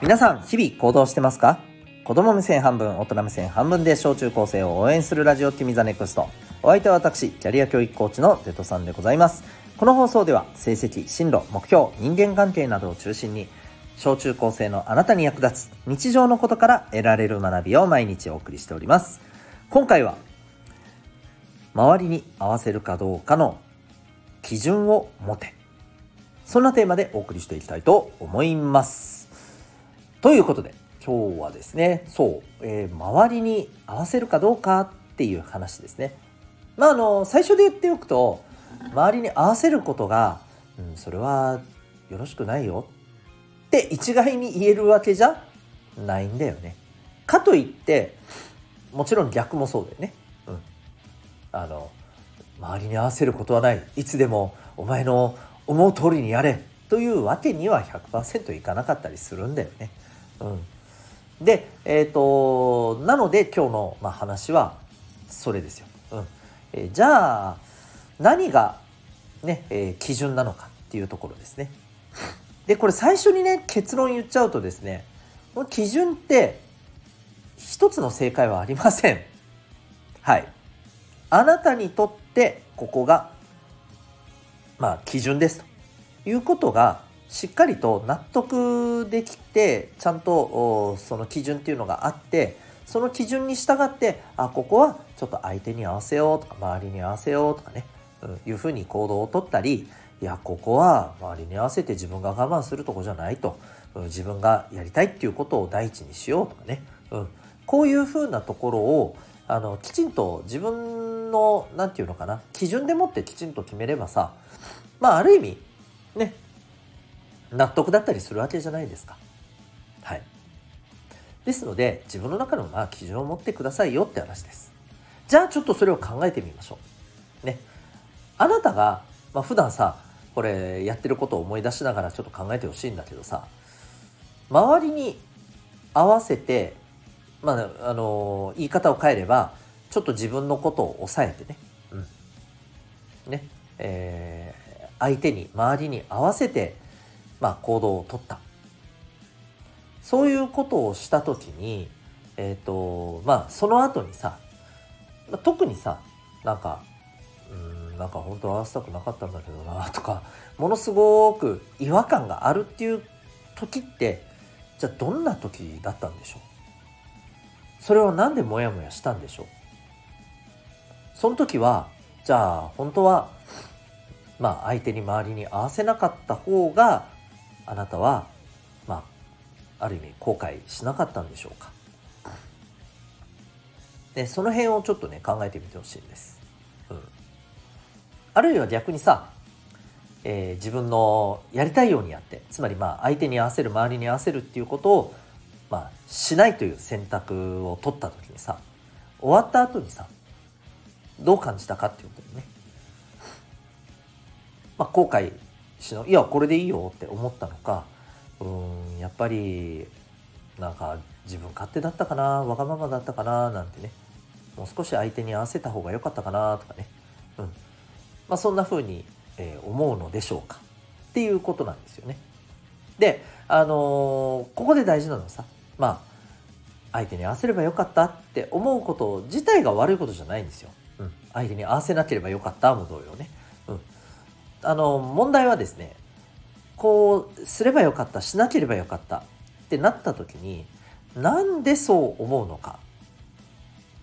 皆さん日々行動してますか？子供目線半分大人目線半分で小中高生を応援するラジオティミザネクスト。お相手は私キャリア教育コーチのテトさんでございます。この放送では成績進路目標人間関係などを中心に小中高生のあなたに役立つ日常のことから得られる学びを毎日お送りしております。今回は周りに合わせるかどうかの基準を持て。そんなテーマでお送りしていきたいと思います。ということで今日はですねそう、えー、周りに合わせるかどうかっていう話ですね。まああの最初で言っておくと周りに合わせることが、うん、それはよろしくないよって一概に言えるわけじゃないんだよね。かといってもちろん逆もそうだよね。うん、あの周りに合わせることはないいつでもお前の思う通りにやれというわけには100%いかなかったりするんだよね。うん、で、えっ、ー、となので今日の、まあ、話はそれですよ。うんえー、じゃあ何がね、えー、基準なのかっていうところですね。でこれ最初にね結論言っちゃうとですねこの基準って一つの正解はありません。はい。あなたにとってここがまあ基準ですということがしっかりと納得できてちゃんとその基準っていうのがあってその基準に従ってあここはちょっと相手に合わせようとか周りに合わせようとかね、うん、いうふうに行動をとったりいやここは周りに合わせて自分が我慢するとこじゃないと、うん、自分がやりたいっていうことを第一にしようとかね、うん、こういうふうなところをあのきちんと自分の何て言うのかな基準でもってきちんと決めればさまあある意味ね納得だったりするわけじゃないですか。はい。ですので自分の中のまあ基準を持ってくださいよって話です。じゃあちょっとそれを考えてみましょう。ね。あなたが、まあ、普段さこれやってることを思い出しながらちょっと考えてほしいんだけどさ周りに合わせてまああの言い方を変えればちょっと自分のことを抑えてね、うん、ね、えー、相手に周りに合わせてまあ、行動をとった。そういうことをした時にえっ、ー、とまあその後にさ特にさなんかうんなんか本当は合わせたくなかったんだけどな とかものすごく違和感があるっていう時ってじゃあどんな時だったんでしょう？それは何でモヤモヤしたんでしょう？その時はじゃあ本当はまあ相手に周りに合わせなかった方があなたはまあある意味後悔しなかったんでしょうか？でその辺をちょっとね考えてみてほしいんです、うん、あるいは逆にさ、えー、自分のやりたいようにやってつまりまあ相手に合わせる周りに合わせるっていうことをまあしないという選択を取った時にさ終わった後にさどう感じたかっていうことね。まあ後悔しのいやこれでいいよって思ったのかうんやっぱりなんか自分勝手だったかなわがままだったかななんてねもう少し相手に合わせた方が良かったかなとかね、うんまあ、そんな風に、えー、思うのでしょうかっていうことなんですよね。で、あのー、ここで大事なのはさまあ相手に合わせればよかったって思うこと自体が悪いことじゃないんですよ。うん、相手に合わせなければよかったも同様ね。あの問題はですねこうすればよかったしなければよかったってなった時になんでそう思うのか、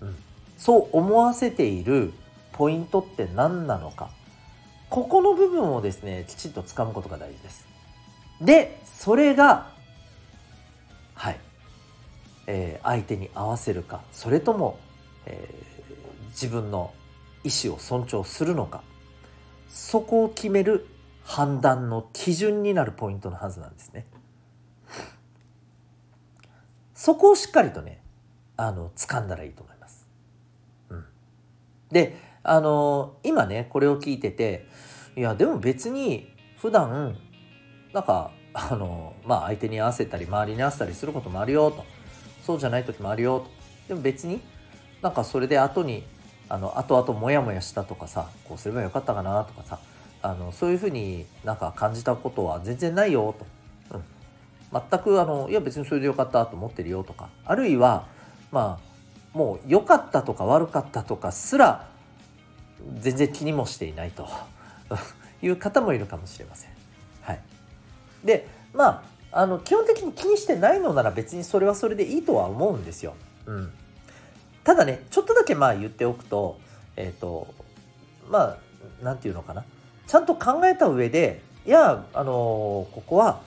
うん、そう思わせているポイントって何なのか。ここの部分をですねきちんとつかむことが大事です。でそれがはい、えー、相手に合わせるかそれとも、えー、自分の意思を尊重するのか。そこを決める判断の基準になるポイントのはずなんですね。そこをしっかりとねあの掴んだらいいと思います。うん、であの今ねこれを聞いてていやでも別に普段なんかあのまあ相手に合わせたり周りに合わせたりすることもあるよとそうじゃない時もあるよとでも別になんかそれで後にあの後々モヤモヤしたとかさこうすればよかったかなとかさあのそういうふうになんか感じたことは全然ないよと、うん、全くあのいや別にそれでよかったと思ってるよとかあるいはまあもう良かったとか悪かったとかすら全然気にもしていないと。いう方もいるかもしれません。はい、でまああの基本的に気にしてないのなら別にそれはそれでいいとは思うんですよ。うん、ただねちょっとだけまあ言っておくとえっ、ー、とまあ何て言うのかな。ちゃんと考えた上でいやあのここは、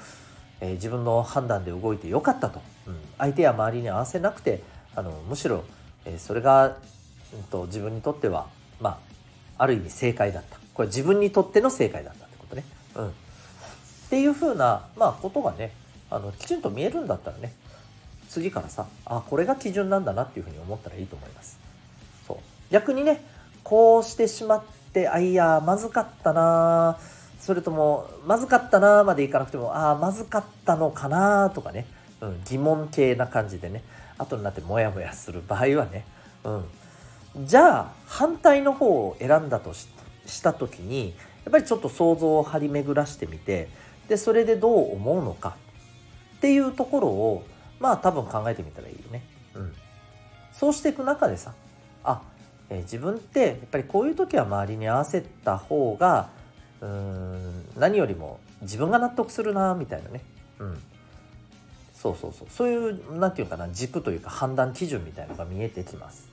えー、自分の判断で動いてよかったと、うん、相手や周りに合わせなくてあのむしろ、えー、それが、うんと、自分にとってはまあある意味正解だった。これ自分にとっての正解だったってことね。うん、っていうふうな、まあ、ことがねあのきちんと見えるんだったらね次からさあこれが基準なんだなっていうふうに思ったらいいと思います。そう。逆にねこうしてしまってあいやまずかったなそれともまずかったなまでいかなくてもああまずかったのかなとかね、うん、疑問系な感じでね。後になってモヤモヤする場合はね、うん、じゃあ反対の方を選んだとした時にやっぱりちょっと想像を張り巡らしてみてでそれでどう思うのかっていうところをまあ多分考えてみたらいいよね。うん、そうしていく中でさあ、えー、自分ってやっぱりこういう時は周りに合わせた方がうーん何よりも自分が納得するなみたいなね、うん、そうそうそう。そういう何て言うかな軸というか判断基準みたいのが見えてきます。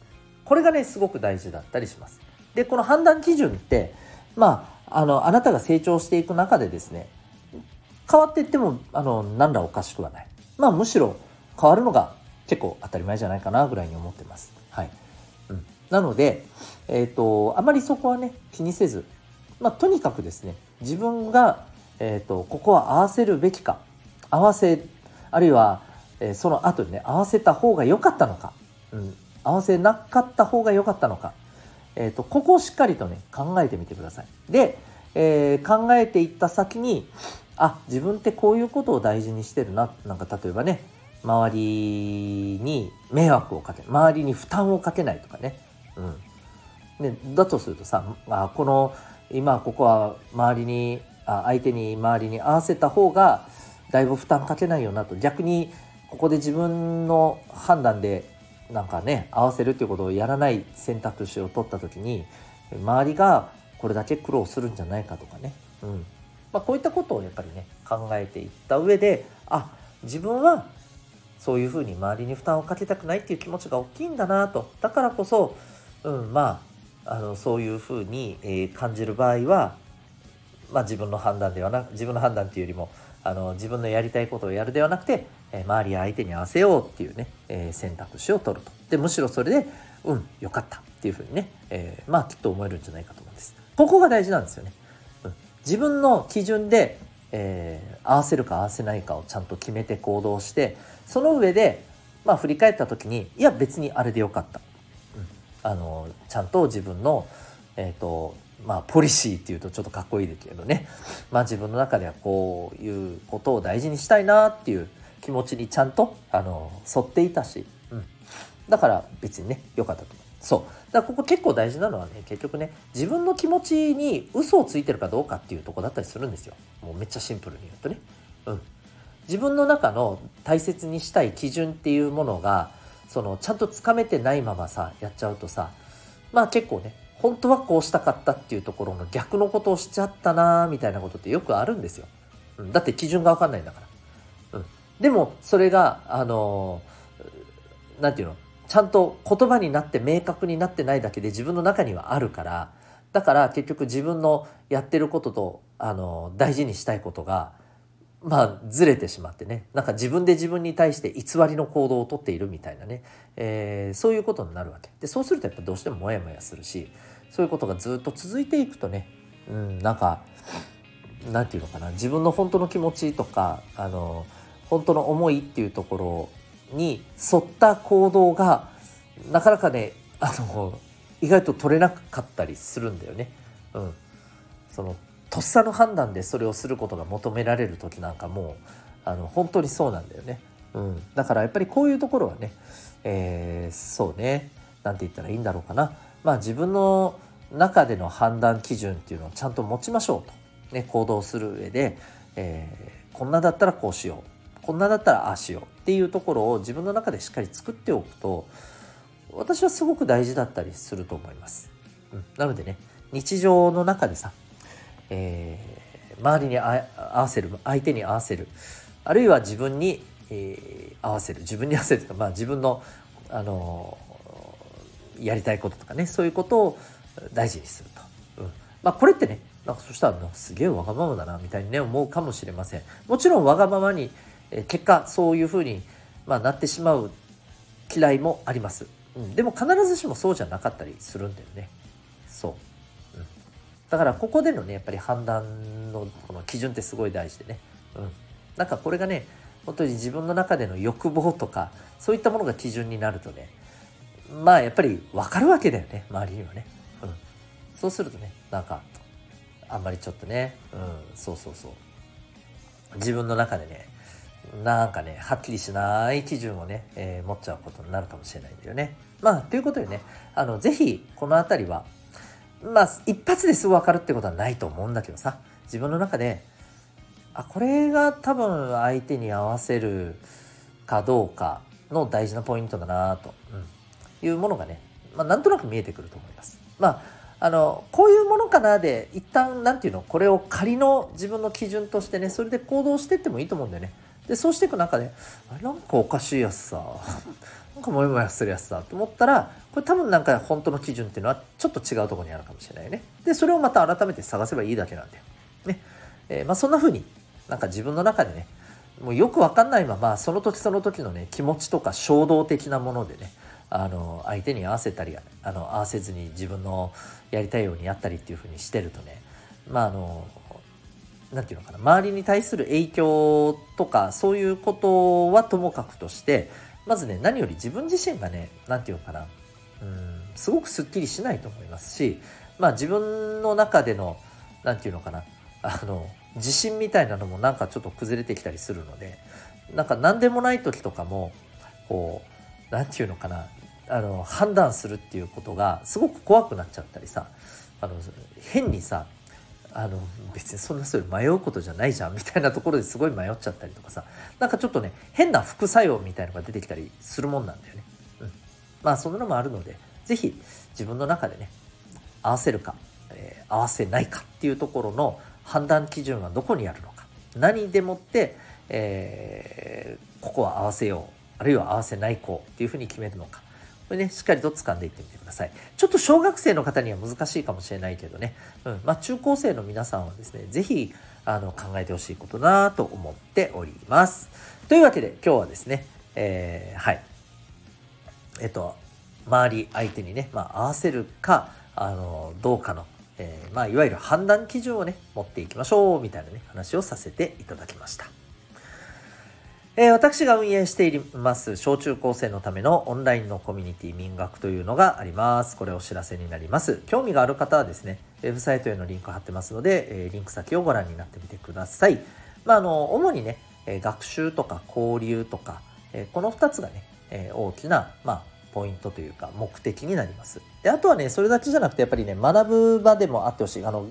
これがねすごく大事だったりします。でこの判断基準ってまああのあなたが成長していく中でですね変わっていってもあの何らおかしくはない。まあむしろ変わるのが結構当たり前じゃないかなぐらいに思ってます。はい、うん、なのでえっ、ー、とあまりそこはね気にせずまあとにかくですね自分がえっ、ー、とここは合わせるべきか合わせあるいは、えその後にね合わせた方が良かったのか、うん、合わせなかった方が良かったのか、えーと、ここをしっかりとね考えてみてください。で、え、考えていった先にあ自分ってこういうことを大事にしてるななんか例えばね周りに迷惑をかけ周りに負担をかけないとかね,、うん、ねだとするとさあこの今ここは周りにあ相手に周りに合わせた方がだいぶ負担かけないよなと。逆にここで自分の判断でなんかね合わせるっていうことをやらない選択肢を取った時に周りがこれだけ苦労するんじゃないかとかね、うん。まあ、こういったことをやっぱりね考えていった上であ自分はそういうふうに周りに負担をかけたくないっていう気持ちが大きいんだなと。だからこそ、うん、まああのそういうふうに、えー、感じる場合は、まあ、自分の判断ではなく自分の判断っていうよりもあの自分のやりたいことをやるではなくて、え周りや相手に合わせようっていうね、えー、選択肢を取ると。でむしろそれでうんよかったっていうふうにね、えー、まあきっと思えるんじゃないかと思うんです。ここが大事なんですよね、うん、自分の基準で、えー、合わせるか合わせないかをちゃんと決めて行動してその上でまあ振り返った時にいや別にあれでよかった、うん、あのちゃんと自分のえっ、とまあ、ポリシーっていうとちょっとかっこいいですけどね、まあ、自分の中ではこういうことを大事にしたいなっていう気持ちにちゃんとあの沿っていたし、うん、だから別にね良かったと。そう。だからここ結構大事なのはね結局ね自分の気持ちに嘘をついてるかどうかっていうとこだったりするんですよ。もうめっちゃシンプルに言うとね、うん、自分の中の大切にしたい基準っていうものがそのちゃんとつかめてないままさやっちゃうとさまあ結構ね本当はこうしたかったっていうところの逆のことをしちゃったなみたいなことってよくあるんですよ。うん、だって基準がわかんないんだから。うん、でもそれがあの何て言うの？ちゃんと言葉になって明確になってないだけで自分の中にはあるからだから結局自分のやってることとあの大事にしたいことがまあずれてしまってね。なんか自分で自分に対して偽りの行動をとっているみたいなね、えー、そういうことになるわけ。でそうするとやっぱどうしてもモヤモヤするしそういうことがずっと続いていくとね、うん、なんかなんていうのかな。自分の本当の気持ちとかあの本当の思いっていうところをに沿った行動がなかなかねあの意外と取れなかったりするんだよね。うん、そのとっさの判断でそれをすることが求められる時なんかもうあの本当にそうなんだよね。うん、だからやっぱりこういうところはね、えー、そうね。何て言ったらいいんだろうかな。まあ自分の中での判断基準っていうのをちゃんと持ちましょうと、ね、行動する上で、えー、こんなだったらこうしよう。こんなだったらああしようっていうところを自分の中でしっかり作っておくと私はすごく大事だったりすると思います。うん、なのでね日常の中でさ、えー、周りに合わせる相手に合わせるあるいは自分に、えー、合わせる自分に合わせるとか、まあ、自分の、あのー、やりたいこととかねそういうことを大事にすると。うんまあ、これってねなんかそしたらすげえわがままだなみたいにね思うかもしれません。もちろんわがままに、え結果そういうふうに、まあ、なってしまう嫌いもあります。うん、でも必ずしもそうじゃなかったりするんだよね。そう。うん、だからここでのねやっぱり判断のこの基準ってすごい大事でね。うん。なんかこれがね本当に自分の中での欲望とかそういったものが基準になるとねまあやっぱり分かるわけだよね周りにはね。うん。そうするとねなんかあんまりちょっとね、うん、そうそうそう。自分の中でね、なんかね、はっきりしない基準をね、えー、持っちゃうことになるかもしれないんだよね。まあ、ということでね、あの、ぜひ、このあたりは、まあ、一発ですぐ分かるってことはないと思うんだけどさ、自分の中で、あ、これが多分相手に合わせるかどうかの大事なポイントだなと、うん、いうものがね、まあ、なんとなく見えてくると思います。まああのこういうものかなで一旦何て言うのこれを仮の自分の基準としてねそれで行動してってもいいと思うんだよね。でそうしていく中であれなんかおかしいやつさ なんかモヤモヤするやつさと思ったらこれ多分なんか本当の基準っていうのはちょっと違うところにあるかもしれないね。でそれをまた改めて探せばいいだけなんで。ねえー、まあ、そんな風になんか自分の中でねもうよくわかんないままその時その時のね気持ちとか衝動的なものでねあの相手に合わせたりあの合わせずに自分のやりたいようにやったりっていうふうにしてるとねまああの何て言うのかな周りに対する影響とかそういうことはともかくとしてまずね何より自分自身がね何て言うのかなうんすごくすっきりしないと思いますしまあ自分の中での何て言うのかなあの自信みたいなのもなんかちょっと崩れてきたりするのでなんか何でもない時とかもこう何て言うのかなあの判断するっていうことがすごく怖くなっちゃったりさあの変にさあの別にそんなそれ迷うことじゃないじゃんみたいなところですごい迷っちゃったりとかさ。なんかちょっとね変な副作用みたいのが出てきたりするもんなんだよね。うん、まあそんなのもあるので是非自分の中でね合わせるか、えー、合わせないかっていうところの判断基準はどこにあるのか。何でもって、えー、ここは合わせようあるいは合わせないこうっていうふうに決めるのか。これね、しっかりと掴んでいってみてください。ちょっと小学生の方には難しいかもしれないけどね、うん、まあ中高生の皆さんはですね、是非あの考えてほしいことだなと思っております。というわけで今日はですね、えー、はい。えっと、周り相手にね、まあ、合わせるか、あの、どうかの、えー、まあ、いわゆる判断基準をね、持っていきましょう、みたいなね、話をさせていただきました。えー、私が運営しています小中高生のためのオンラインのコミュニティ民学というのがあります。これお知らせになります。興味がある方はですね、ウェブサイトへのリンク貼ってますので、えー、リンク先をご覧になってみてください。まあ、あの、主にね、え学習とか交流とか、えこの2つがね、え大きな、まあ、ポイントというか目的になります。で、あとはね、それだけじゃなくてやっぱりね、学ぶ場でもあってほしい。あの、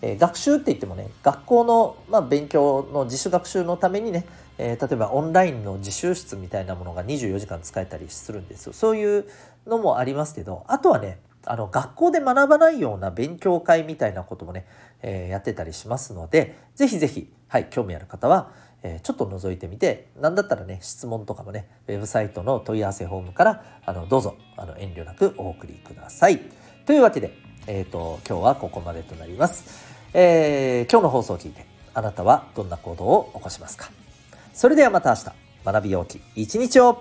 え学習って言ってもね、学校の、まあ、勉強の自主学習のためにね、えー、例えばオンラインの自習室みたいなものが24時間使えたりするんですよ。そういうのもありますけど、あとはね、あの学校で学ばないような勉強会みたいなこともね、えー、やってたりしますので、ぜひぜひ、はい、興味ある方は、えー、ちょっと覗いてみて、なんだったらね、質問とかもね、ウェブサイトの問い合わせフォームから、あの、どうぞ、あの、遠慮なくお送りください。というわけで、えっ、ー、と、今日はここまでとなります。えー、今日の放送を聞いて、あなたはどんな行動を起こしますか？それではまた明日、学びようき一日を。